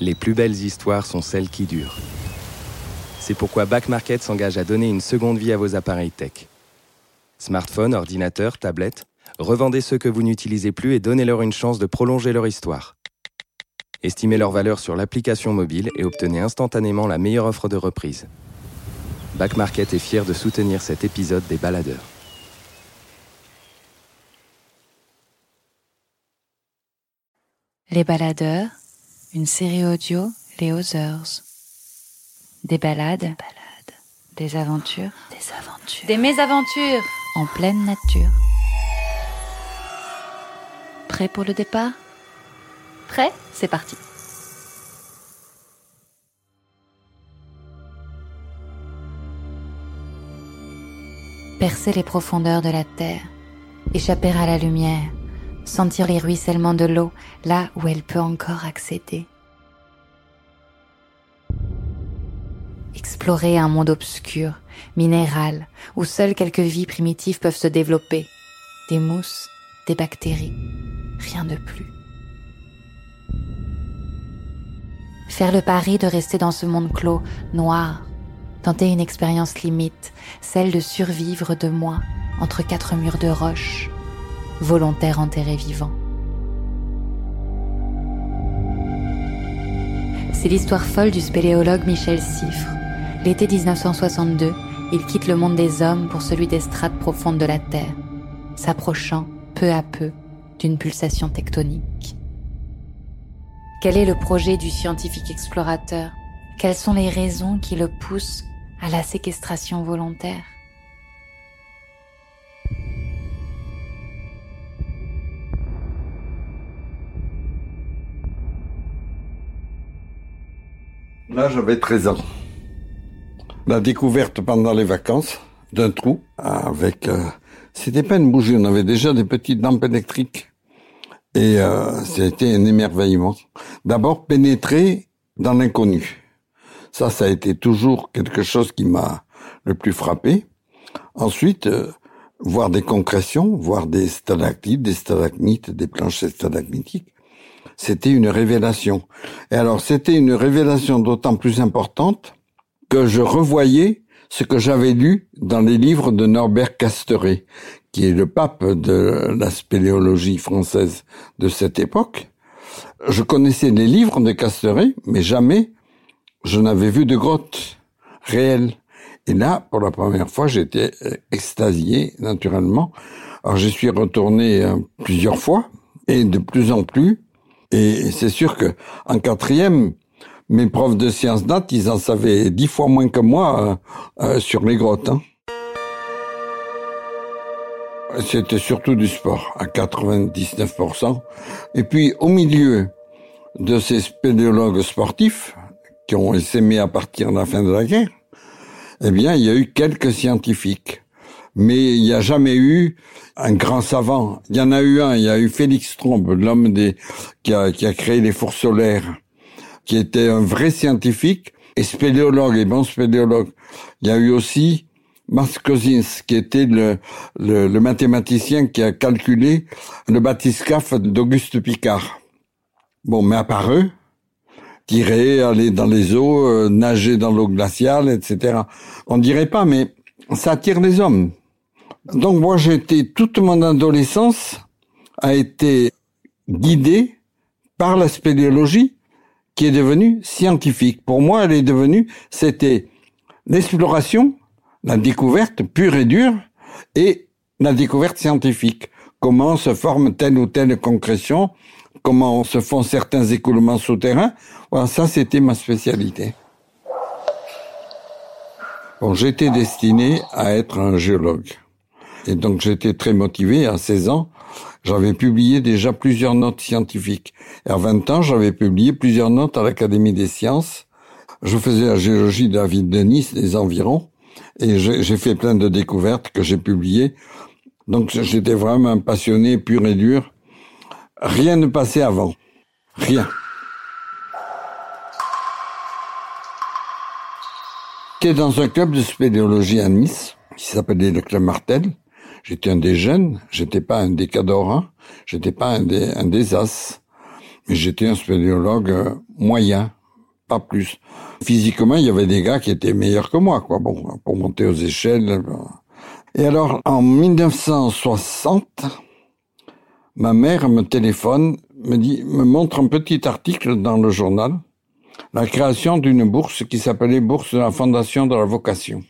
Les plus belles histoires sont celles qui durent. C'est pourquoi Back Market s'engage à donner une seconde vie à vos appareils tech. Smartphones, ordinateurs, tablettes, revendez ceux que vous n'utilisez plus et donnez-leur une chance de prolonger leur histoire. Estimez leur valeur sur l'application mobile et obtenez instantanément la meilleure offre de reprise. Back Market est fier de soutenir cet épisode des baladeurs. Les baladeurs, une série audio Les Others. Des balades, des aventures, des aventures, des mésaventures en pleine nature. Prêt pour le départ? Prêt C'est parti. Percer les profondeurs de la terre, échapper à la lumière, sentir les ruissellements de l'eau là où elle peut encore accéder. Explorer un monde obscur, minéral, où seules quelques vies primitives peuvent se développer. Des mousses, des bactéries, rien de plus. Faire le pari de rester dans ce monde clos, noir, tenter une expérience limite, celle de survivre de moi entre quatre murs de roche, volontaire enterré vivant. C'est l'histoire folle du spéléologue Michel Siffre. L'été 1962, il quitte le monde des hommes pour celui des strates profondes de la Terre, s'approchant peu à peu d'une pulsation tectonique. Quel est le projet du scientifique explorateur? Quelles sont les raisons qui le poussent à la séquestration volontaire? Là, j'avais 13 ans. La découverte pendant les vacances d'un trou avec... Euh, c'était pas une bougie, on avait déjà des petites lampes électriques. Et euh, c'était un émerveillement. D'abord, pénétrer dans l'inconnu. Ça, ça a été toujours quelque chose qui m'a le plus frappé. Ensuite, euh, voir des concrétions, voir des stalactites, des stalagmites, des planchers stalagmitiques c'était une révélation. Et alors c'était une révélation d'autant plus importante que je revoyais ce que j'avais lu dans les livres de Norbert Casteret, qui est le pape de la spéléologie française de cette époque. Je connaissais les livres de Casteret, mais jamais je n'avais vu de grotte réelle. Et là, pour la première fois, j'étais extasié, naturellement. Alors, je suis retourné euh, plusieurs fois, et de plus en plus, et c'est sûr que en quatrième, mes profs de sciences nat, ils en savaient dix fois moins que moi euh, euh, sur les grottes. Hein. C'était surtout du sport, à 99%. Et puis, au milieu de ces spéléologues sportifs, qui ont essaimé à partir de la fin de la guerre, eh bien, il y a eu quelques scientifiques mais il n'y a jamais eu un grand savant. Il y en a eu un, il y a eu Félix Trombe, l'homme des, qui a, qui a créé les fours solaires, qui était un vrai scientifique et spéléologue, et bon spéléologue. Il y a eu aussi Max Cousins, qui était le, le, le, mathématicien qui a calculé le bathyscaphe d'Auguste Picard. Bon, mais à part eux, tirer, aller dans les eaux, euh, nager dans l'eau glaciale, etc. On dirait pas, mais ça attire les hommes. Donc moi, été toute mon adolescence a été guidée par la spéléologie qui est devenue scientifique. Pour moi, elle est devenue, c'était l'exploration, la découverte pure et dure et la découverte scientifique. Comment se forme telle ou telle concrétion, comment se font certains écoulements souterrains. Voilà, ça, c'était ma spécialité. Bon, j'étais destiné à être un géologue. Et donc j'étais très motivé. À 16 ans, j'avais publié déjà plusieurs notes scientifiques. Et à 20 ans, j'avais publié plusieurs notes à l'Académie des sciences. Je faisais la géologie de la ville de Nice, des environs. Et j'ai fait plein de découvertes que j'ai publiées. Donc j'étais vraiment un passionné pur et dur. Rien ne passait avant. Rien. J'étais dans un club de spéléologie à Nice qui s'appelait le Club Martel. J'étais un des jeunes, j'étais pas un des cadorants, j'étais pas un des, un des as. Mais j'étais un spéléologue euh, moyen, pas plus. Physiquement, il y avait des gars qui étaient meilleurs que moi, quoi. Bon, pour monter aux échelles. Euh. Et alors, en 1960, ma mère me téléphone, me dit, me montre un petit article dans le journal, la création d'une bourse qui s'appelait Bourse de la Fondation de la Vocation,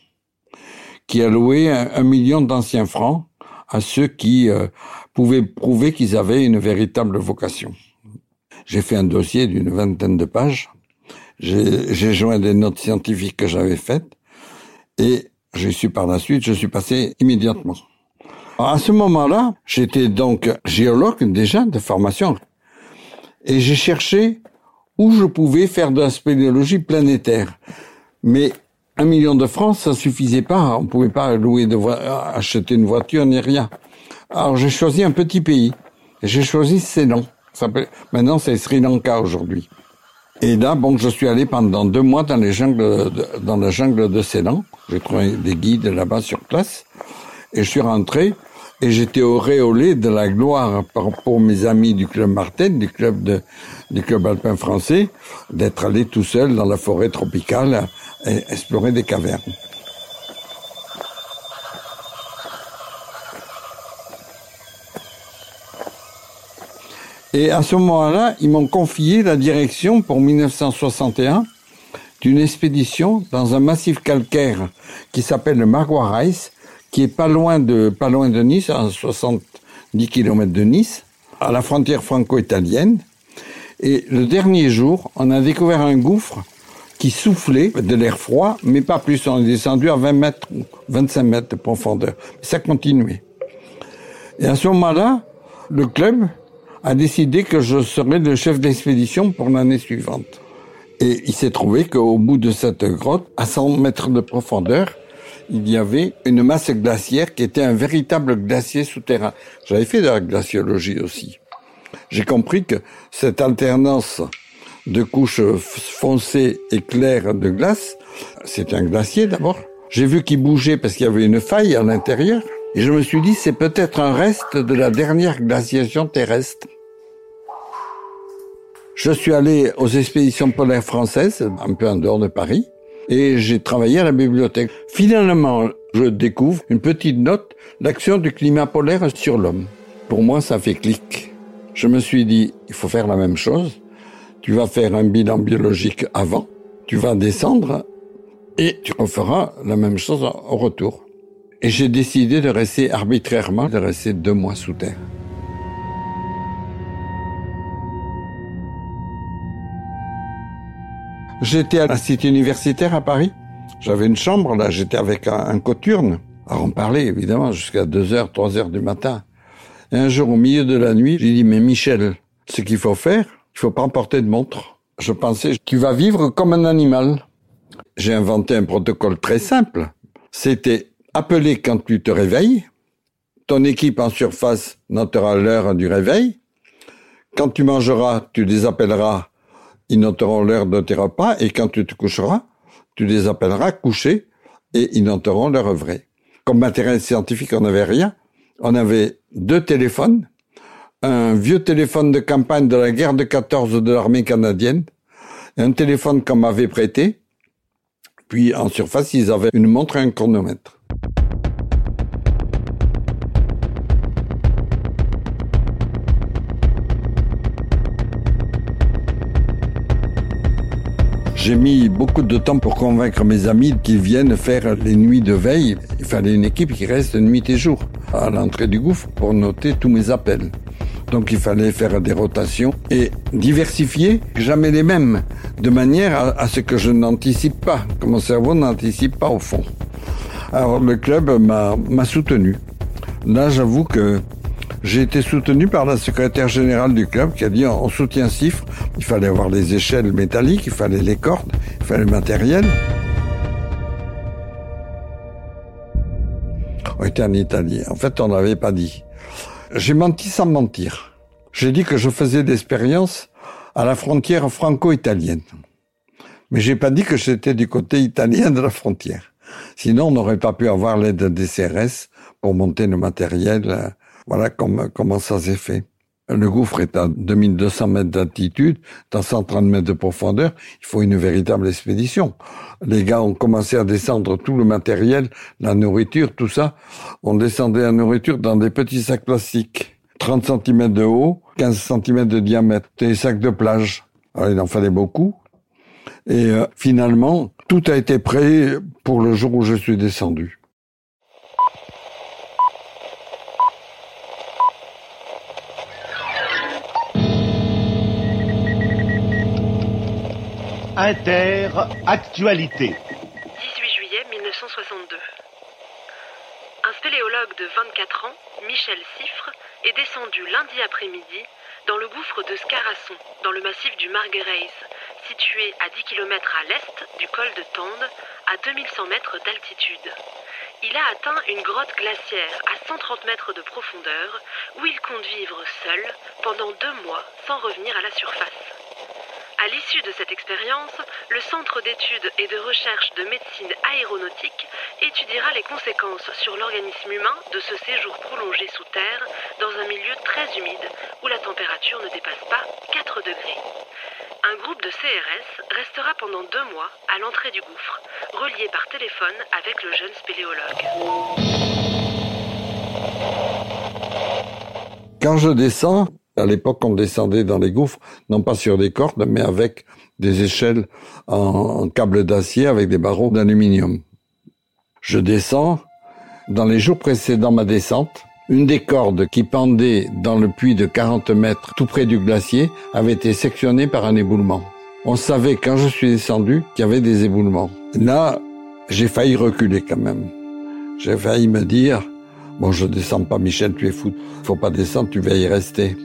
qui allouait un, un million d'anciens francs à ceux qui euh, pouvaient prouver qu'ils avaient une véritable vocation. J'ai fait un dossier d'une vingtaine de pages. J'ai joint des notes scientifiques que j'avais faites et je suis par la suite, je suis passé immédiatement. À ce moment-là, j'étais donc géologue déjà de formation et j'ai cherché où je pouvais faire de la spéléologie planétaire. Mais un million de francs, ça suffisait pas. On pouvait pas louer de acheter une voiture ni rien. Alors j'ai choisi un petit pays. J'ai choisi Ceylan. Maintenant c'est Sri Lanka aujourd'hui. Et là, bon, je suis allé pendant deux mois dans les jungles, de, dans la jungle de Ceylan. J'ai trouvé des guides là-bas sur place. Et je suis rentré et j'étais auréolé de la gloire pour, mes amis du club Martin, du club de, du club alpin français, d'être allé tout seul dans la forêt tropicale explorer des cavernes. Et à ce moment-là, ils m'ont confié la direction pour 1961 d'une expédition dans un massif calcaire qui s'appelle le Marguarais, qui est pas loin de, pas loin de Nice, à 70 km de Nice, à la frontière franco-italienne. Et le dernier jour, on a découvert un gouffre qui soufflait de l'air froid, mais pas plus. On est descendu à 20 mètres, 25 mètres de profondeur. Ça continuait. Et à ce moment-là, le club a décidé que je serais le chef d'expédition pour l'année suivante. Et il s'est trouvé qu'au bout de cette grotte, à 100 mètres de profondeur, il y avait une masse glaciaire qui était un véritable glacier souterrain. J'avais fait de la glaciologie aussi. J'ai compris que cette alternance de couches foncées et claires de glace, c'est un glacier d'abord. J'ai vu qu'il bougeait parce qu'il y avait une faille à l'intérieur. Et je me suis dit, c'est peut-être un reste de la dernière glaciation terrestre. Je suis allé aux expéditions polaires françaises, un peu en dehors de Paris, et j'ai travaillé à la bibliothèque. Finalement, je découvre une petite note, l'action du climat polaire sur l'homme. Pour moi, ça fait clic. Je me suis dit, il faut faire la même chose. Tu vas faire un bilan biologique avant, tu vas descendre et tu referas la même chose au retour. Et j'ai décidé de rester arbitrairement, de rester deux mois sous terre. J'étais à la cité universitaire à Paris. J'avais une chambre, là, j'étais avec un, coturne. Alors on parlait évidemment jusqu'à 2 heures, 3 heures du matin. Et un jour, au milieu de la nuit, j'ai dit, mais Michel, ce qu'il faut faire, il faut pas emporter de montre. Je pensais, tu vas vivre comme un animal. J'ai inventé un protocole très simple. C'était appeler quand tu te réveilles. Ton équipe en surface notera l'heure du réveil. Quand tu mangeras, tu les appelleras. Ils noteront l'heure de tes repas. Et quand tu te coucheras, tu les appelleras coucher et ils noteront l'heure vraie. Comme matériel scientifique, on n'avait rien. On avait deux téléphones, un vieux téléphone de campagne de la guerre de 14 de l'armée canadienne, un téléphone qu'on m'avait prêté, puis en surface, ils avaient une montre et un chronomètre. J'ai mis beaucoup de temps pour convaincre mes amis qu'ils viennent faire les nuits de veille. Il fallait une équipe qui reste nuit et jour à l'entrée du gouffre pour noter tous mes appels. Donc il fallait faire des rotations et diversifier, jamais les mêmes, de manière à, ce que je n'anticipe pas, que mon cerveau n'anticipe pas au fond. Alors le club m'a soutenu. Là, j'avoue que j'ai été soutenu par la secrétaire générale du club qui a dit on soutient CIFRE, il fallait avoir les échelles métalliques, il fallait les cordes, il fallait le matériel. On était en Italie. En fait, on n'avait pas dit. J'ai menti sans mentir. J'ai dit que je faisais l'expérience à la frontière franco-italienne. Mais j'ai pas dit que j'étais du côté italien de la frontière. Sinon, on n'aurait pas pu avoir l'aide des CRS pour monter le matériel euh, voilà comment, comment ça s'est fait. Le gouffre est à 2200 mètres d'altitude, dans 130 mètres de profondeur. Il faut une véritable expédition. Les gars ont commencé à descendre tout le matériel, la nourriture, tout ça. On descendait la nourriture dans des petits sacs plastiques. 30 cm de haut, 15 cm de diamètre. Des sacs de plage. Alors, il en fallait beaucoup. Et euh, finalement, tout a été prêt pour le jour où je suis descendu. Inter Actualité. 18 juillet 1962. Un spéléologue de 24 ans, Michel Siffre, est descendu lundi après-midi dans le gouffre de Scarasson, dans le massif du Marguerite, situé à 10 km à l'est du col de Tende, à 2100 mètres d'altitude. Il a atteint une grotte glaciaire à 130 mètres de profondeur, où il compte vivre seul pendant deux mois sans revenir à la surface. À l'issue de cette expérience, le Centre d'études et de recherche de médecine aéronautique étudiera les conséquences sur l'organisme humain de ce séjour prolongé sous terre dans un milieu très humide où la température ne dépasse pas 4 degrés. Un groupe de CRS restera pendant deux mois à l'entrée du gouffre, relié par téléphone avec le jeune spéléologue. Quand je descends, à l'époque, on descendait dans les gouffres, non pas sur des cordes, mais avec des échelles en, câble d'acier avec des barreaux d'aluminium. Je descends. Dans les jours précédents ma descente, une des cordes qui pendait dans le puits de 40 mètres tout près du glacier avait été sectionnée par un éboulement. On savait quand je suis descendu qu'il y avait des éboulements. Là, j'ai failli reculer quand même. J'ai failli me dire, bon, je descends pas, Michel, tu es fou. Faut pas descendre, tu vas y rester.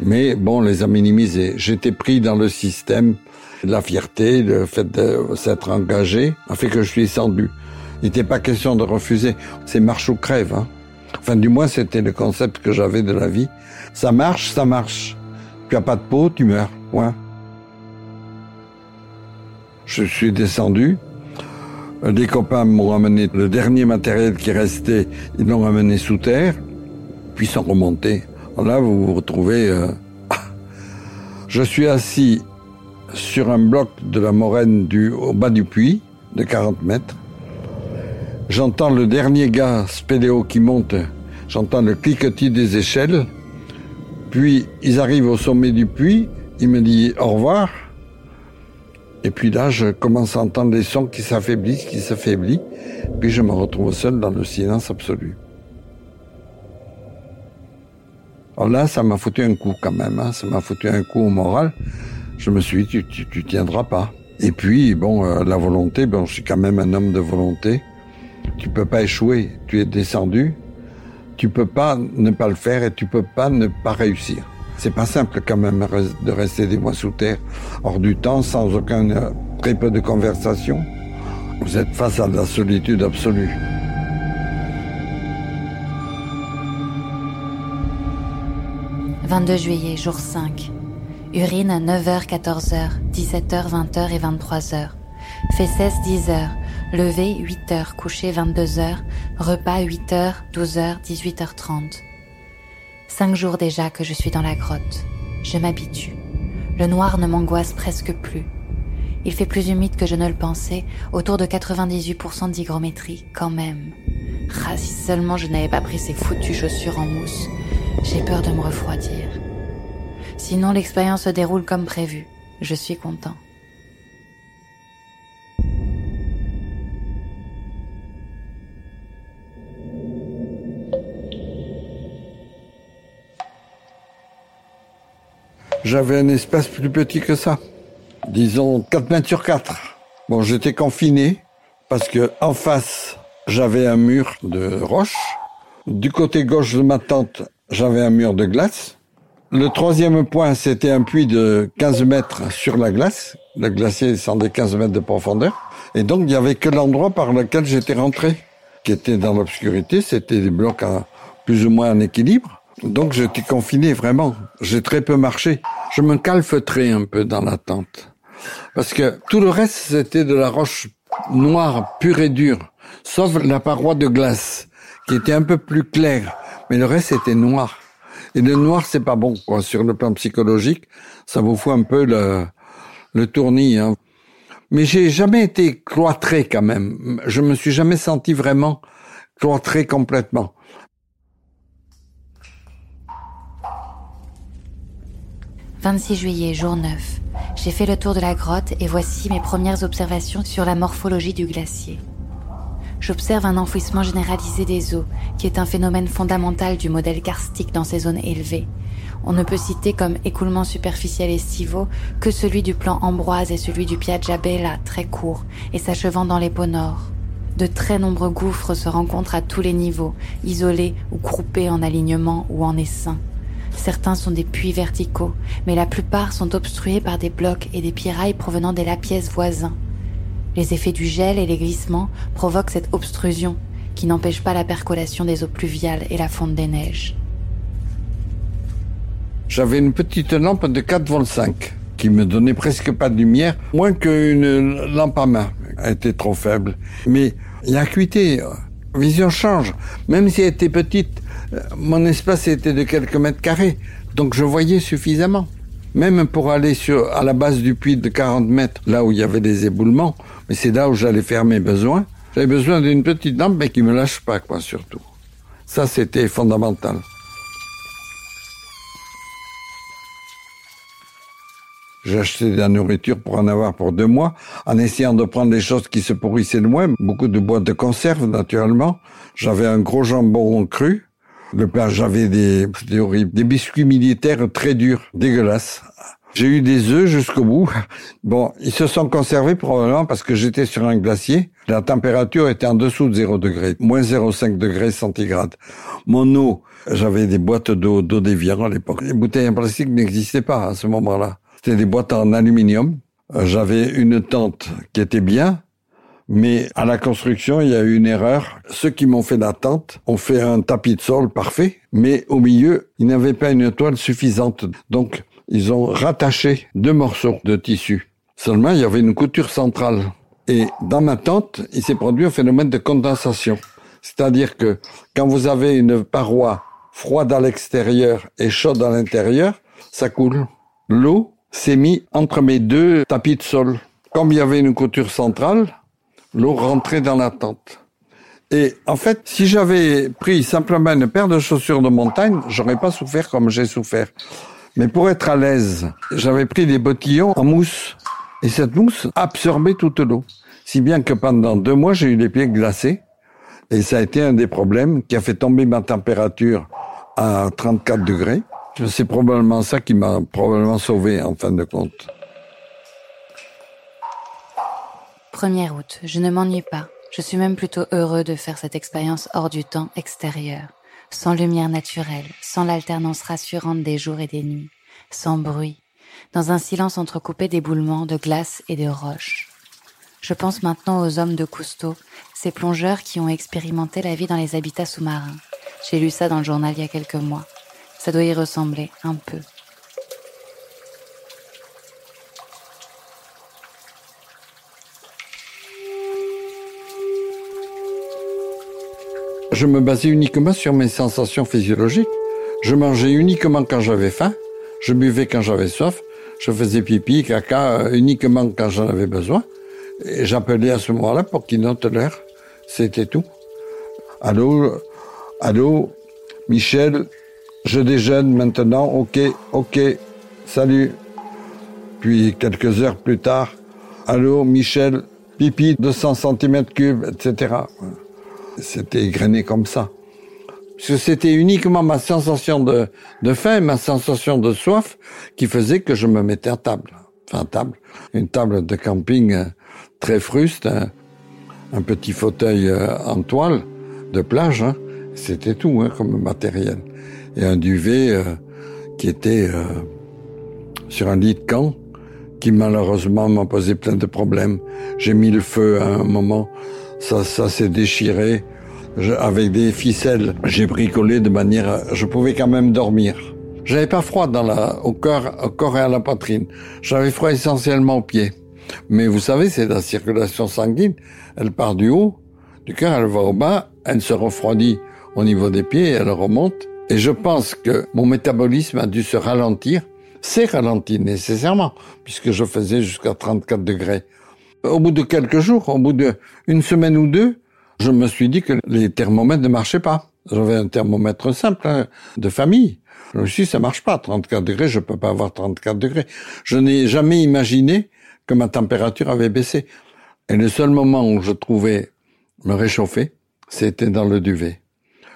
Mais bon, les a minimisés. J'étais pris dans le système. La fierté, le fait de s'être engagé a fait que je suis descendu. Il n'était pas question de refuser. C'est marche ou crève. Hein. Enfin, du moins, c'était le concept que j'avais de la vie. Ça marche, ça marche. Tu as pas de peau, tu meurs. Point. Je suis descendu. Des copains m'ont ramené le dernier matériel qui restait. Ils l'ont ramené sous terre, puis sont remontés. Là, vous vous retrouvez. Euh, je suis assis sur un bloc de la moraine au bas du puits, de 40 mètres. J'entends le dernier gars spéléo qui monte. J'entends le cliquetis des échelles. Puis ils arrivent au sommet du puits. Il me dit au revoir. Et puis là, je commence à entendre des sons qui s'affaiblissent, qui s'affaiblissent. Puis je me retrouve seul dans le silence absolu. Alors là, ça m'a foutu un coup quand même. Hein. Ça m'a foutu un coup au moral. Je me suis dit, tu, tu, tiendras pas. Et puis, bon, euh, la volonté, bon, je suis quand même un homme de volonté. Tu peux pas échouer. Tu es descendu. Tu peux pas ne pas le faire et tu peux pas ne pas réussir. C'est pas simple quand même de rester des mois sous terre, hors du temps, sans aucun, euh, très peu de conversation. Vous êtes face à la solitude absolue. 22 juillet, jour 5. Urine à 9h, 14h, 17h, 20h et 23h. Fesses 10h. Levé 8h, couché 22h. Repas 8h, 12h, 18h30. Cinq jours déjà que je suis dans la grotte. Je m'habitue. Le noir ne m'angoisse presque plus. Il fait plus humide que je ne le pensais, autour de 98% d'hygrométrie, quand même. Ah, si seulement je n'avais pas pris ces foutues chaussures en mousse. J'ai peur de me refroidir. Sinon, l'expérience se déroule comme prévu. Je suis content. J'avais un espace plus petit que ça. Disons 4 mètres sur 4. Bon, j'étais confiné parce que en face, j'avais un mur de roche. Du côté gauche de ma tente, j'avais un mur de glace. Le troisième point, c'était un puits de 15 mètres sur la glace. Le glacier descendait 15 mètres de profondeur. Et donc, il n'y avait que l'endroit par lequel j'étais rentré, qui était dans l'obscurité. C'était des blocs à plus ou moins en équilibre. Donc, j'étais confiné vraiment. J'ai très peu marché. Je me calfeutrais un peu dans la tente. Parce que tout le reste, c'était de la roche noire, pure et dure. Sauf la paroi de glace, qui était un peu plus claire mais le reste était noir. Et le noir, c'est pas bon, quoi. Sur le plan psychologique, ça vous fout un peu le, le tournis. Hein. Mais j'ai jamais été cloîtré quand même. Je me suis jamais senti vraiment cloîtré complètement. « 26 juillet, jour 9. J'ai fait le tour de la grotte et voici mes premières observations sur la morphologie du glacier. J'observe un enfouissement généralisé des eaux, qui est un phénomène fondamental du modèle karstique dans ces zones élevées, on ne peut citer comme écoulement superficiel estivaux que celui du plan Ambroise et celui du Piaggia Bella, très court, et s'achevant dans les pots nord. De très nombreux gouffres se rencontrent à tous les niveaux, isolés ou groupés en alignement ou en essaim. Certains sont des puits verticaux, mais la plupart sont obstrués par des blocs et des pirailles provenant des lapièces voisins. Les effets du gel et les glissements provoquent cette obstrusion, qui n'empêche pas la percolation des eaux pluviales et la fonte des neiges. J'avais une petite lampe de 4 volts 5 qui me donnait presque pas de lumière, moins qu'une lampe à main. Elle était trop faible. Mais l'acuité, vision change. Même si elle était petite, mon espace était de quelques mètres carrés. Donc je voyais suffisamment. Même pour aller sur, à la base du puits de 40 mètres, là où il y avait des éboulements, mais c'est là où j'allais faire mes besoins, j'avais besoin d'une petite lampe, mais qui me lâche pas, quoi, surtout. Ça, c'était fondamental. Acheté de la nourriture pour en avoir pour deux mois, en essayant de prendre des choses qui se pourrissaient de moins. Beaucoup de boîtes de conserve, naturellement. J'avais un gros jambon cru. Le pain, j'avais des, des des biscuits militaires très durs, dégueulasses. J'ai eu des œufs jusqu'au bout. Bon, ils se sont conservés probablement parce que j'étais sur un glacier. La température était en dessous de 0 degré, moins 0,5 degrés centigrades. Mon eau, j'avais des boîtes d'eau, d'eau déviant à l'époque. Les bouteilles en plastique n'existaient pas à ce moment-là. C'était des boîtes en aluminium. Euh, j'avais une tente qui était bien, mais à la construction, il y a eu une erreur. Ceux qui m'ont fait la tente ont fait un tapis de sol parfait, mais au milieu, ils n'avaient pas une toile suffisante. Donc, ils ont rattaché deux morceaux de tissu. Seulement, il y avait une couture centrale. Et dans ma tente, il s'est produit un phénomène de condensation. C'est-à-dire que quand vous avez une paroi froide à l'extérieur et chaude à l'intérieur, ça coule. L'eau s'est mis entre mes deux tapis de sol. Comme il y avait une couture centrale, l'eau rentrait dans la tente. Et en fait, si j'avais pris simplement une paire de chaussures de montagne, j'aurais pas souffert comme j'ai souffert. Mais pour être à l'aise, j'avais pris des bottillons en mousse. Et cette mousse absorbait toute l'eau. Si bien que pendant deux mois, j'ai eu les pieds glacés. Et ça a été un des problèmes qui a fait tomber ma température à 34 degrés. C'est probablement ça qui m'a probablement sauvé en fin de compte. 1er août, je ne m'ennuie pas. Je suis même plutôt heureux de faire cette expérience hors du temps extérieur, sans lumière naturelle, sans l'alternance rassurante des jours et des nuits, sans bruit, dans un silence entrecoupé d'éboulements, de glace et de roches. Je pense maintenant aux hommes de Cousteau, ces plongeurs qui ont expérimenté la vie dans les habitats sous-marins. J'ai lu ça dans le journal il y a quelques mois. Ça doit y ressembler un peu. Je me basais uniquement sur mes sensations physiologiques. Je mangeais uniquement quand j'avais faim, je buvais quand j'avais soif, je faisais pipi, caca euh, uniquement quand j'en avais besoin. Et j'appelais à ce moment-là pour qu'ils notent l'heure. C'était tout. Allô, allô, Michel, je déjeune maintenant, ok, ok, salut. Puis quelques heures plus tard, allô, Michel, pipi 200 cm cubes, etc. C'était égrené comme ça. Parce que c'était uniquement ma sensation de, de faim, ma sensation de soif qui faisait que je me mettais à table. Enfin, table. Une table de camping euh, très fruste, un, un petit fauteuil euh, en toile de plage. Hein. C'était tout hein, comme matériel et un duvet euh, qui était sur un lit de camp qui malheureusement m'a posé plein de problèmes. J'ai mis le feu à un moment, ça, ça s'est déchiré. avec des ficelles, j'ai bricolé de manière, je pouvais quand même dormir. J'avais pas froid dans la, au corps, au corps et à la poitrine. J'avais froid essentiellement aux pieds. Mais vous savez, c'est la circulation sanguine. Elle part du haut, du cœur, elle va au bas, elle se refroidit au niveau des pieds, elle remonte Et je pense que mon métabolisme a dû se ralentir. C'est ralenti nécessairement, puisque je faisais jusqu'à 34 degrés. Au bout de quelques jours, au bout d'une semaine ou deux, je me suis dit que les thermomètres ne marchaient pas. J'avais un thermomètre simple, hein, de famille. Je me ça marche pas, 34 degrés, je peux pas avoir 34 degrés. Je n'ai jamais imaginé que ma température avait baissé. Et le seul moment où je trouvais me réchauffer, c'était dans le duvet.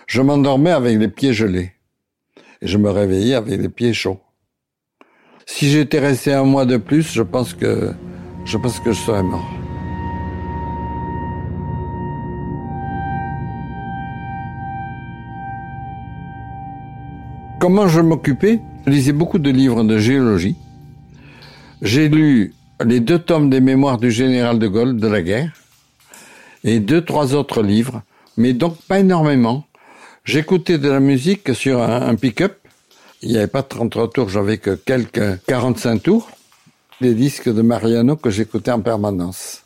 Je m'endormais avec les pieds gelés. Et je me réveillais avec les pieds chauds. Si j'étais resté un mois de plus, je pense que, je pense que je serais mort. Comment je m'occupais? Je lisais beaucoup de livres de géologie. J'ai lu les deux tomes des mémoires du général de Gaulle de la guerre et deux, trois autres livres, mais donc pas énormément. J'écoutais de la musique sur un, pick-up. Il n'y avait pas 33 tours, j'avais que quelques 45 tours. Des disques de Mariano que j'écoutais en permanence.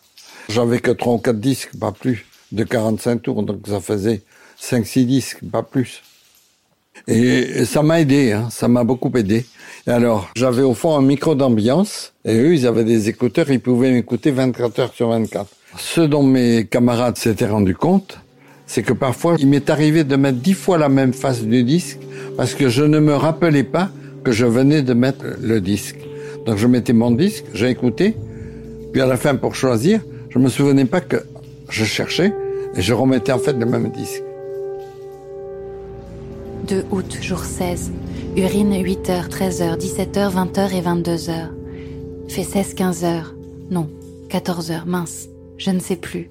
J'avais que trois ou quatre disques, pas plus, de 45 tours, donc ça faisait 5-6 disques, pas plus. Et ça m'a aidé, hein, ça m'a beaucoup aidé. Alors, j'avais au fond un micro d'ambiance, et eux, ils avaient des écouteurs, ils pouvaient m'écouter 24 heures sur 24. Ce dont mes camarades s'étaient rendus compte, c'est que parfois, il m'est arrivé de mettre dix fois la même face du disque, parce que je ne me rappelais pas que je venais de mettre le disque. Donc je mettais mon disque, j'ai écouté, puis à la fin, pour choisir, je me souvenais pas que je cherchais, et je remettais en fait le même disque. 2 août, jour 16. Urine 8h, 13h, 17h, 20h et 22h. Fait 16, 15h. Non, 14h, mince. Je ne sais plus.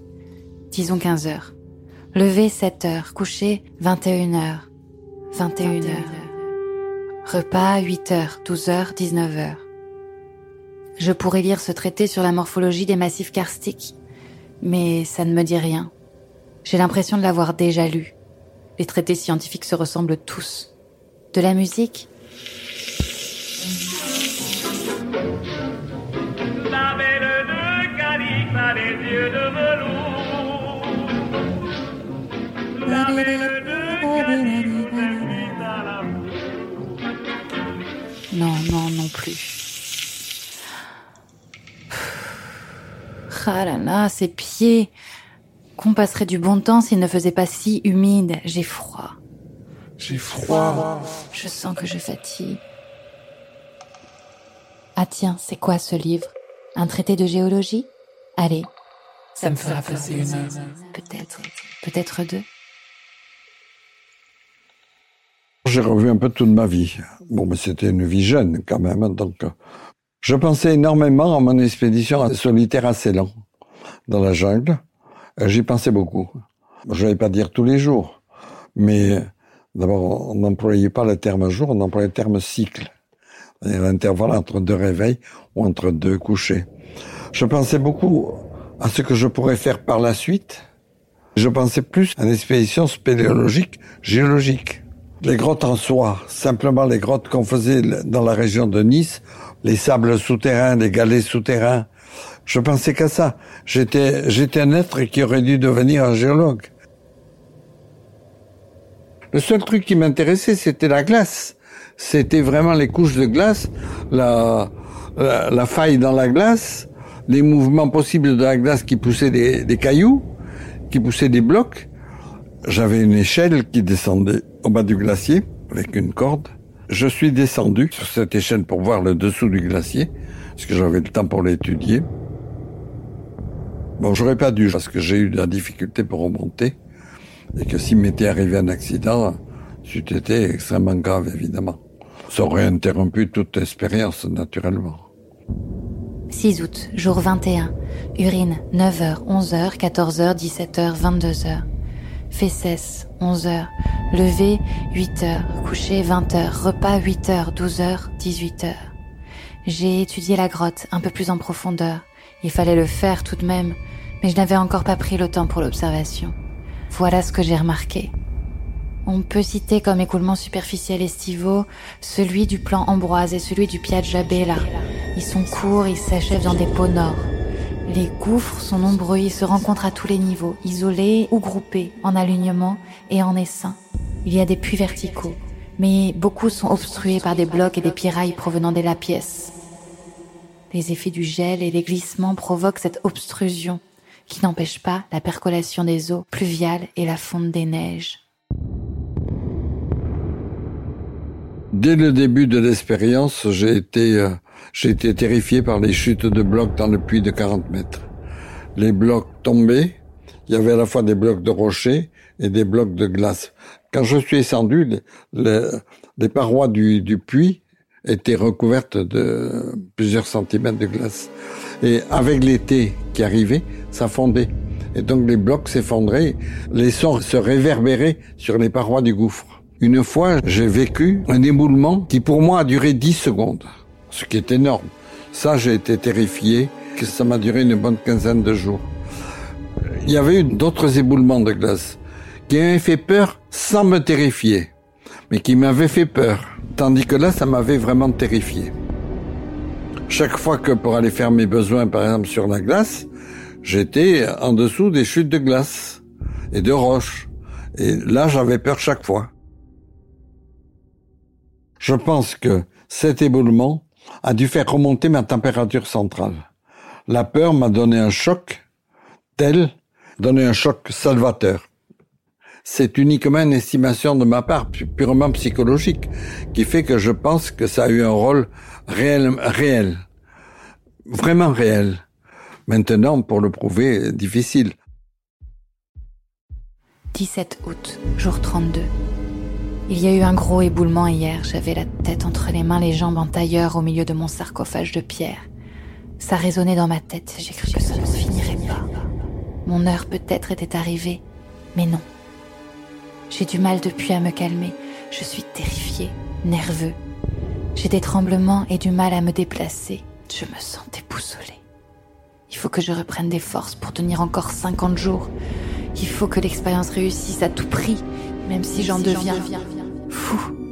Disons 15h. Levé 7h, couché 21h. 21h. Repas 8h, 12h, 19h. Je pourrais lire ce traité sur la morphologie des massifs karstiques, mais ça ne me dit rien. J'ai l'impression de l'avoir déjà lu. Les traités scientifiques se ressemblent tous. De la musique? Non, non, non plus. Ah là là, ses pieds. Qu'on passerait du bon temps s'il ne faisait pas si humide. J'ai froid. J'ai froid. Je sens que je fatigue. Ah tiens, c'est quoi ce livre? Un traité de géologie? Allez. Ça me fera passer une heure. Peut-être. Peut-être deux. J'ai revu un peu toute ma vie. Bon, mais c'était une vie jeune quand même, hein, donc euh, je pensais énormément à mon expédition solitaire à Ceylan, dans la jungle. Euh, j'y pensais beaucoup. Je vais pas dire tous les jours, mais d'abord, on n'employait pas le terme jour, on employait le terme cycle. L'intervalle entre deux réveils ou entre deux couchers. Je pensais beaucoup à ce que je pourrais faire par la suite. Je pensais plus à une expédition spéléologique, géologique. Les grottes en soi, simplement les grottes qu'on faisait dans la région de Nice, les sables souterrains, les galets souterrains, je pensais qu'à ça. J'étais, j'étais un être qui aurait dû devenir un géologue. Le seul truc qui m'intéressait, c'était la glace. C'était vraiment les couches de glace, la, la, faille dans la glace, les mouvements possibles de la glace qui poussaient des, des cailloux, qui poussaient des blocs. J'avais une échelle qui descendait au bas du glacier avec une corde. Je suis descendu sur cette échelle pour voir le dessous du glacier, parce que j'avais le temps pour l'étudier. Bon, j'aurais pas dû parce que j'ai eu de la difficulté pour remonter et que s'il m'était arrivé un accident, c'eût été extrêmement grave, évidemment. Ça aurait interrompu toute expérience, naturellement. 6 août, jour 21. Urine, 9h, 11h, 14h, 17h, 22h. Fesses, 11h. Levé, 8h. Couché, 20h. Repas, 8h, 12h, 18h. J'ai étudié la grotte un peu plus en profondeur. Il fallait le faire tout de même, mais je n'avais encore pas pris le temps pour l'observation. Voilà ce que j'ai remarqué. On peut citer comme écoulement superficiel estivaux celui du plan Ambroise et celui du Piaggia Bella. Ils sont courts, ils s'achèvent dans des pots nord. Les gouffres sont nombreux, ils se rencontrent à tous les niveaux, isolés ou groupés, en alignement et en essaim. Il y a des puits verticaux, mais beaucoup sont obstrués par des blocs et des pirailles provenant des la pièce. Les effets du gel et les glissements provoquent cette obstrusion qui n'empêche pas la percolation des eaux pluviales et la fonte des neiges. Dès le début de l'expérience, j'ai été, euh, j'ai été terrifié par les chutes de blocs dans le puits de 40 mètres. Les blocs tombaient, il y avait à la fois des blocs de rochers et des blocs de glace. Quand je suis descendu, les, parois du, du, puits étaient recouvertes de plusieurs centimètres de glace. Et avec l'été qui arrivait, ça fondait. Et donc les blocs s'effondraient, les sons se réverbéraient sur les parois du gouffre. Une fois, j'ai vécu un éboulement qui pour moi a duré 10 secondes, ce qui est énorme. Ça, j'ai été terrifié, que ça m'a duré une bonne quinzaine de jours. Il y avait eu d'autres éboulements de glace qui m'avaient fait peur sans me terrifier, mais qui m'avaient fait peur. Tandis que là, ça m'avait vraiment terrifié. Chaque fois que pour aller faire mes besoins, par exemple sur la glace, j'étais en dessous des chutes de glace et de roches. Et là, j'avais peur chaque fois. Je pense que cet éboulement a dû faire remonter ma température centrale. La peur m'a donné un choc tel donner un choc salvateur. C'est uniquement une estimation de ma part, purement psychologique, qui fait que je pense que ça a eu un rôle réel, réel. Vraiment réel. Maintenant, pour le prouver, difficile. 17 août, jour 32. Il y a eu un gros éboulement hier. J'avais la tête entre les mains, les jambes en tailleur au milieu de mon sarcophage de pierre. Ça résonnait dans ma tête. J'ai cru que ça finirait pas. Mon heure peut-être était arrivée, mais non. J'ai du mal depuis à me calmer. Je suis terrifié, nerveux. J'ai des tremblements et du mal à me déplacer. Je me sens déboussolée. Il faut que je reprenne des forces pour tenir encore 50 jours. Il faut que l'expérience réussisse à tout prix, même si j'en deviens fou.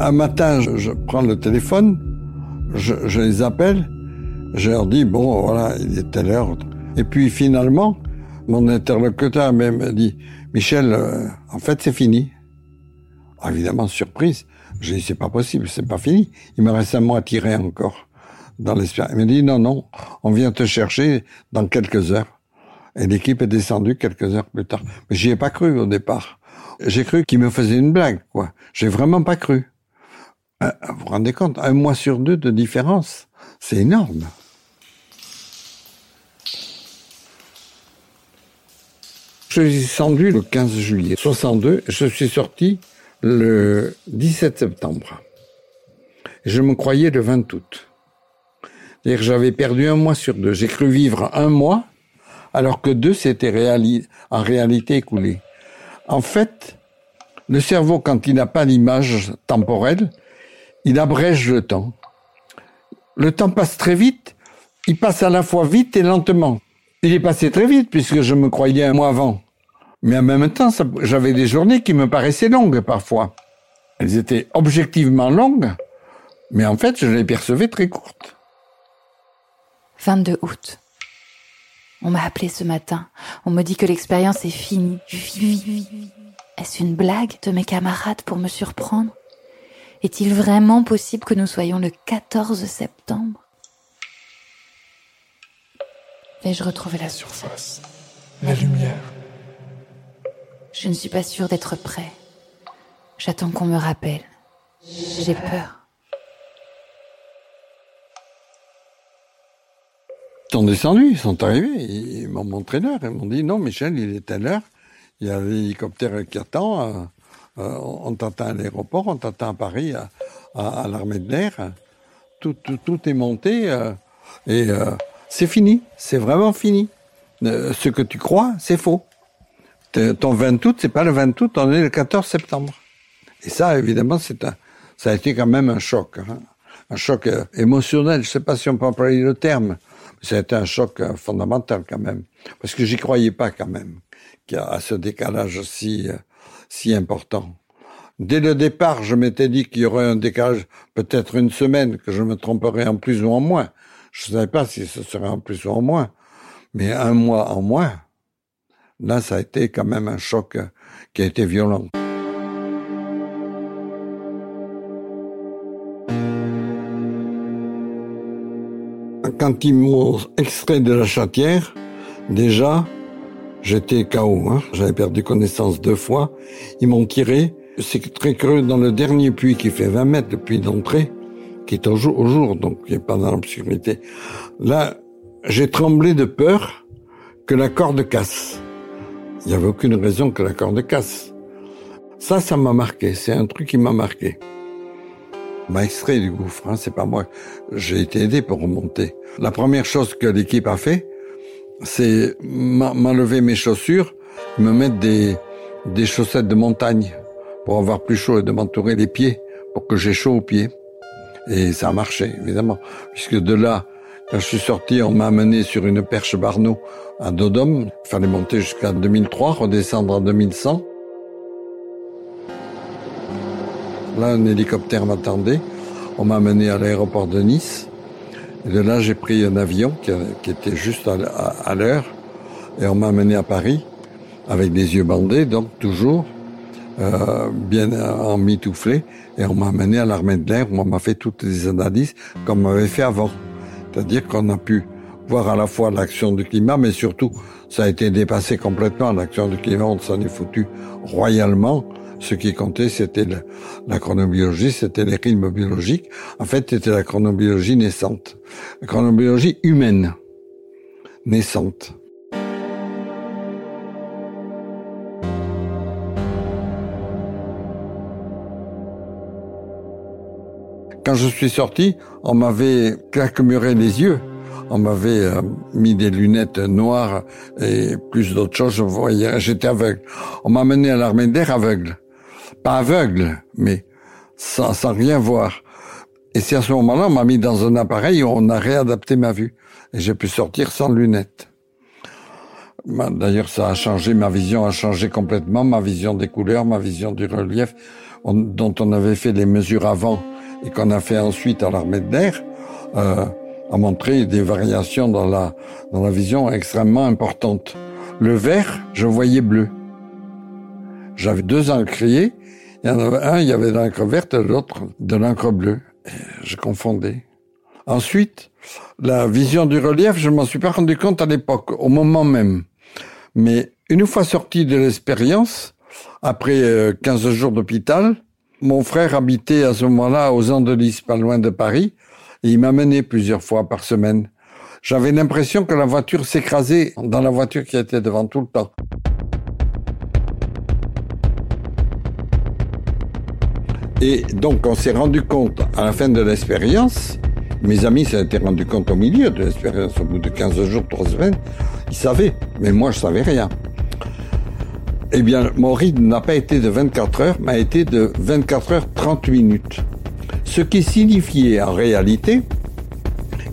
Un matin, je, prends le téléphone, je, les appelle, je leur dis, bon, voilà, il est telle heure. Et puis finalement, mon interlocuteur me dit, Michel, euh, en fait, c'est fini. Ah, évidemment, surprise. J'ai dit, c'est pas possible, c'est pas fini. Il me reste un encore dans l'espérance. Il me dit, non, non, on vient te chercher dans quelques heures. Et l'équipe est descendue quelques heures plus tard. Mais j'y ai pas cru au départ. J'ai cru qu'il me faisait une blague, quoi. J'ai vraiment pas cru. Euh, vous vous rendez compte, un mois sur deux de différence, c'est énorme. Je suis descendu le 15 juillet 62, je suis sorti le 17 septembre. Je me croyais le 20 août. C'est-à-dire que j'avais perdu un mois sur deux. J'ai cru vivre un mois, alors que deux s'étaient en réalité écoulés. En fait, le cerveau, quand il n'a pas l'image temporelle, il abrège le temps. Le temps passe très vite, il passe à la fois vite et lentement. Il est passé très vite puisque je me croyais un mois avant. Mais en même temps, j'avais des journées qui me paraissaient longues parfois. Elles étaient objectivement longues, mais en fait, je les percevais très courtes. 22 août. On m'a appelé ce matin. On me dit que l'expérience est finie. Est-ce une blague de mes camarades pour me surprendre? Est-il vraiment possible que nous soyons le 14 septembre? Vais-je retrouver la surface La lumière Je ne suis pas sûre d'être prêt. J'attends qu'on me rappelle. J'ai peur. Ils sont descendus, ils sont arrivés, ils m'ont montré l'heure, ils m'ont dit non Michel, il est à l'heure, il y a l'hélicoptère qui attend, Euh, on t'attend à l'aéroport, on t'attend à Paris, à, l'armée de l'air. Tout, est monté euh, et euh, c'est fini. C'est vraiment fini. ce que tu crois, c'est faux. Ton 20 août, c'est pas le 20 août, on est le 14 septembre. Et ça, évidemment, c'est un, ça a été quand même un choc, hein. un choc émotionnel. Je sais pas si on peut employer le terme, ça a été un choc fondamental quand même, parce que j'y croyais pas quand même a ce décalage si si important. Dès le départ, je m'étais dit qu'il y aurait un décalage, peut-être une semaine, que je me tromperais en plus ou en moins. Je ne savais pas si ce serait en plus ou en moins. Mais un mois en moins, là, ça a été quand même un choc qui a été violent. Quand ils m'ont extrait de la chatière, déjà, J'étais KO, hein. j'avais perdu connaissance deux fois. Ils m'ont tiré. C'est très creux dans le dernier puits qui fait 20 mètres, le puits d'entrée, qui est au jour, donc qui est pas dans l'obscurité. Là, j'ai tremblé de peur que la corde casse. Il n'y avait aucune raison que la corde casse. Ça, ça m'a marqué. C'est un truc qui m'a marqué. M'a extrait du gouffre, hein, c'est pas moi. J'ai été aidé pour remonter. La première chose que l'équipe a fait, c'est m'enlever mes chaussures, me mettre des, des chaussettes de montagne pour avoir plus chaud et de m'entourer les pieds pour que j'ai chaud aux pieds. Et ça a marché, évidemment, puisque de là, quand je suis sorti, on m'a amené sur une perche Barneau à Dodome. Il fallait monter jusqu'à 2003, redescendre à 2100. Là, un hélicoptère m'attendait. On m'a amené à l'aéroport de Nice. Et de là, j'ai pris un avion qui, était juste à, l'heure et on m'a amené à Paris avec des yeux bandés, donc toujours euh, bien emmitouflé. Et on m'a amené à l'armée de l'air où on m'a fait toutes les analyses comme on avait fait avant. C'est-à-dire qu'on a pu voir à la fois l'action du climat, mais surtout, ça a été dépassé complètement. L'action du climat, on s'en est foutu royalement. Ce qui comptait, c'était la, chronobiologie, c'était les rythmes biologiques. En fait, c'était la chronobiologie naissante. La chronobiologie humaine, naissante. Quand je suis sorti, on m'avait claquemuré les yeux. On m'avait euh, mis des lunettes noires et plus d'autres choses. Je voyais, j'étais aveugle. On m'a mené à l'armée d'air aveugle pas aveugle, mais sans, sans rien voir. Et c'est à ce moment-là, on m'a mis dans un appareil où on a réadapté ma vue. Et j'ai pu sortir sans lunettes. D'ailleurs, ça a changé, ma vision a changé complètement, ma vision des couleurs, ma vision du relief, dont on avait fait les mesures avant et qu'on a fait ensuite à l'armée de l'air, euh, a montré des variations dans la, dans la vision extrêmement importantes. Le vert, je voyais bleu. J'avais deux encriers il y en avait un, il y avait de l'encre verte, l'autre de l'encre bleue. je confondais. Ensuite, la vision du relief, je m'en suis pas rendu compte à l'époque, au moment même. Mais une fois sorti de l'expérience, après 15 euh, jours d'hôpital, mon frère habitait à ce moment-là aux Andelys, pas loin de Paris, et il m'amenait plusieurs fois par semaine. J'avais l'impression que la voiture s'écrasait dans la voiture qui était devant tout le temps. Et donc, on s'est rendu compte à la fin de l'expérience, mes amis s'étaient rendu compte au milieu de l'expérience, au bout de 15 jours, 3 semaines, ils savaient, mais moi je savais rien. Eh bien, mon rythme n'a pas été de 24 heures, mais a été de 24 heures 30 minutes. Ce qui signifiait en réalité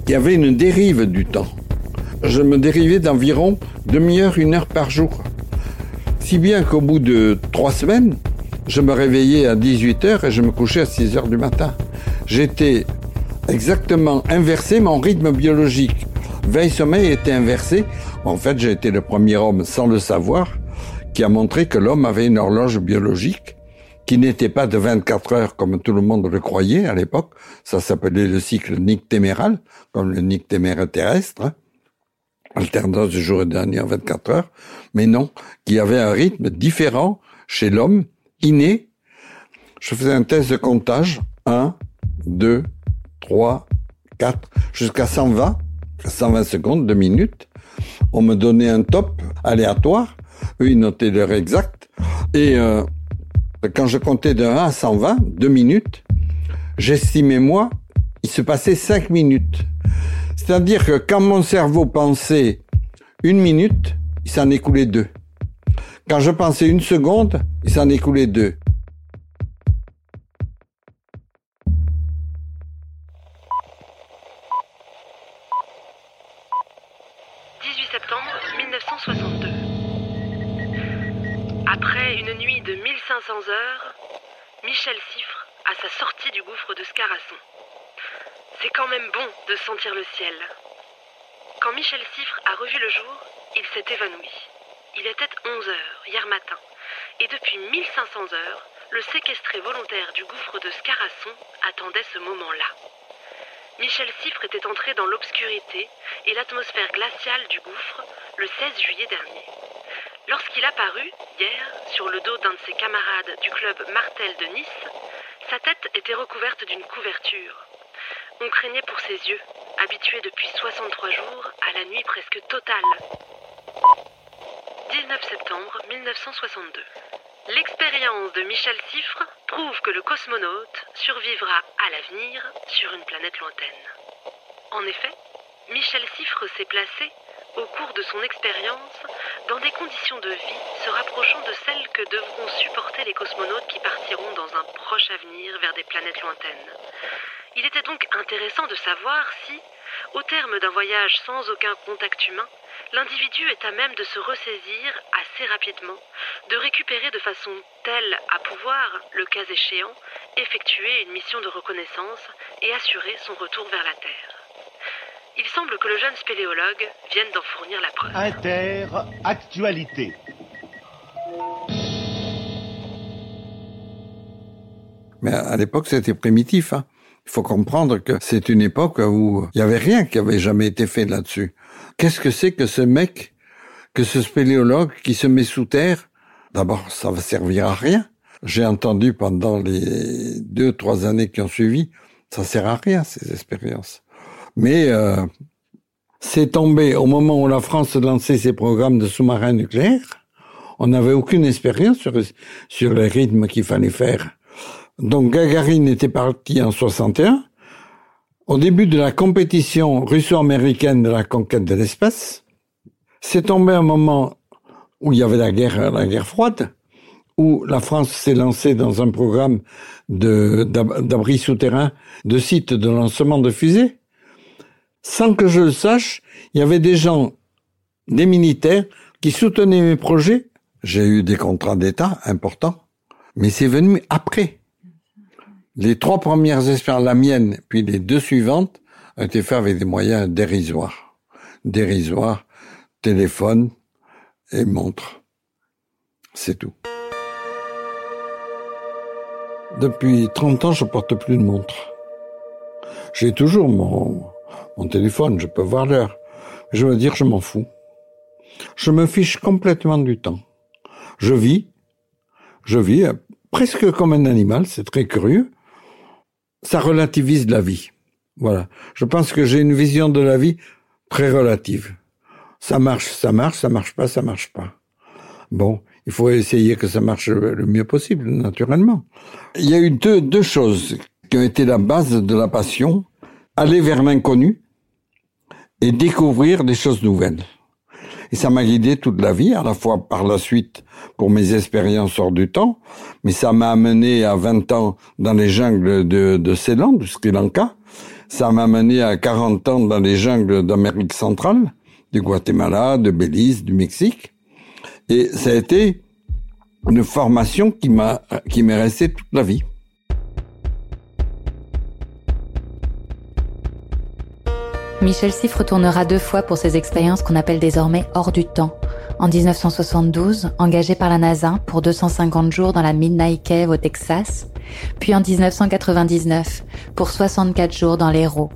qu'il y avait une dérive du temps. Je me dérivais d'environ demi-heure, une heure par jour. Si bien qu'au bout de trois semaines, je me réveillais à 18h et je me couchais à 6h du matin. J'étais exactement inversé, mon rythme biologique veille-sommeil était inversé. En fait, j'ai été le premier homme, sans le savoir, qui a montré que l'homme avait une horloge biologique qui n'était pas de 24 heures comme tout le monde le croyait à l'époque. Ça s'appelait le cycle nictéméral, comme le nictémère terrestre. Hein. alternance du jour et de la nuit en 24 heures. Mais non, qui avait un rythme différent chez l'homme inné, je faisais un test de comptage. 1, 2, 3, 4, jusqu'à 120, 120 secondes, 2 minutes. On me donnait un top aléatoire. Eux, ils notaient l'heure exacte. Et euh, Quand je comptais de 1 à 120, deux minutes, j'estimais moi, il se passait cinq minutes. C'est-à-dire que quand mon cerveau pensait une minute, il s'en écoulait deux. Quand je pensais une seconde, il s'en écoulait deux. 18 septembre 1962. Après une nuit de 1500 heures, Michel Siffre à sa sortie du gouffre de Scarasson. C'est quand même bon de sentir le ciel. Quand Michel Siffre a revu le jour, il s'est évanoui. Il était 11 heures hier matin, et depuis 1500 heures, le séquestré volontaire du gouffre de Scarasson attendait ce moment-là. Michel Siffre était entré dans l'obscurité et l'atmosphère glaciale du gouffre le 16 juillet dernier. Lorsqu'il apparut, hier, sur le dos d'un de ses camarades du club Martel de Nice, sa tête était recouverte d'une couverture. On craignait pour ses yeux, habitués depuis 63 jours à la nuit presque totale. 19 septembre 1962. L'expérience de Michel Siffre prouve que le cosmonaute survivra à l'avenir sur une planète lointaine. En effet, Michel Siffre s'est placé, au cours de son expérience, dans des conditions de vie se rapprochant de celles que devront supporter les cosmonautes qui partiront dans un proche avenir vers des planètes lointaines. Il était donc intéressant de savoir si, au terme d'un voyage sans aucun contact humain, l'individu est à même de se ressaisir assez rapidement, de récupérer de façon telle à pouvoir, le cas échéant, effectuer une mission de reconnaissance et assurer son retour vers la Terre. Il semble que le jeune spéléologue vienne d'en fournir la preuve. Inter Actualité. Mais à l'époque, c'était primitif. Hein. Il faut comprendre que c'est une époque où il n'y avait rien qui avait jamais été fait là-dessus. Qu'est-ce que c'est que ce mec, que ce spéléologue qui se met sous terre? D'abord, ça va servir à rien. J'ai entendu pendant les deux, trois années qui ont suivi, ça sert à rien, ces expériences. Mais euh, c'est tombé au moment où la France lançait ses programmes de sous-marins nucléaires. On n'avait aucune expérience sur, sur les rythmes qu'il fallait faire. Donc Gagarine était parti en 61. Au début de la compétition russo-américaine de la conquête de l'espace, c'est tombé un moment où il y avait la guerre, la guerre froide, où la France s'est lancée dans un programme d'abri souterrain, de sites de lancement de fusées. Sans que je le sache, il y avait des gens, des militaires, qui soutenaient mes projets. J'ai eu des contrats d'État importants, mais c'est venu après. Les trois premières expériences, la mienne, puis les deux suivantes, ont été faites avec des moyens dérisoires. Dérisoires, téléphone et montre. C'est tout. Depuis 30 ans, je porte plus de montre. J'ai toujours mon, téléphone, je peux voir l'heure. Je veux dire, je m'en fous. Je me fiche complètement du temps. Je vis, je vis euh, presque comme un animal, c'est très curieux ça relativise la vie. Voilà. Je pense que j'ai une vision de la vie très relative. Ça marche, ça marche, ça marche pas, ça marche pas. Bon, il faut essayer que ça marche le mieux possible, naturellement. Il y a eu deux, deux choses qui ont été la base de la passion. Aller vers l'inconnu et découvrir des choses nouvelles. Et ça m'a guidé toute la vie, à la fois par la suite pour mes expériences hors du temps, mais ça m'a amené à 20 ans dans les jungles de, de Ceylan, du Sri Lanka. Ça m'a amené à 40 ans dans les jungles d'Amérique centrale, du Guatemala, de Belize, du Mexique. Et ça a été une formation qui m'a, qui m'est restée toute la vie. Michel Siff retournera deux fois pour ses expériences qu'on appelle désormais hors du temps. En 1972, engagé par la NASA pour 250 jours dans la Midnight Cave au Texas, puis en 1999 pour 64 jours dans l'Hérault.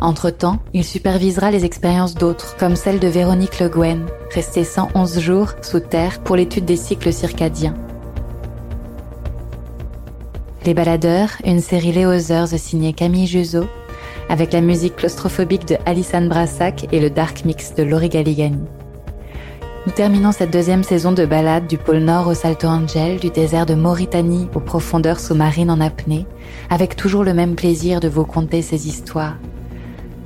Entre-temps, il supervisera les expériences d'autres, comme celle de Véronique Le Guen, restée 111 jours sous terre pour l'étude des cycles circadiens. Les Baladeurs, une série Léo signée Camille Juzo, avec la musique claustrophobique de Alison Brassac et le dark mix de Laurie Galigani. Nous terminons cette deuxième saison de balade du pôle Nord au Salto Angel, du désert de Mauritanie aux profondeurs sous-marines en apnée, avec toujours le même plaisir de vous conter ces histoires.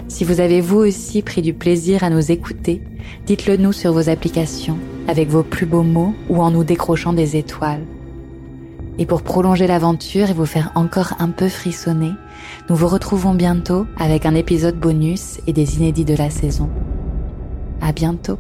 Si vous avez vous aussi pris du plaisir à nous écouter, dites-le nous sur vos applications, avec vos plus beaux mots ou en nous décrochant des étoiles. Et pour prolonger l'aventure et vous faire encore un peu frissonner, nous vous retrouvons bientôt avec un épisode bonus et des inédits de la saison. À bientôt!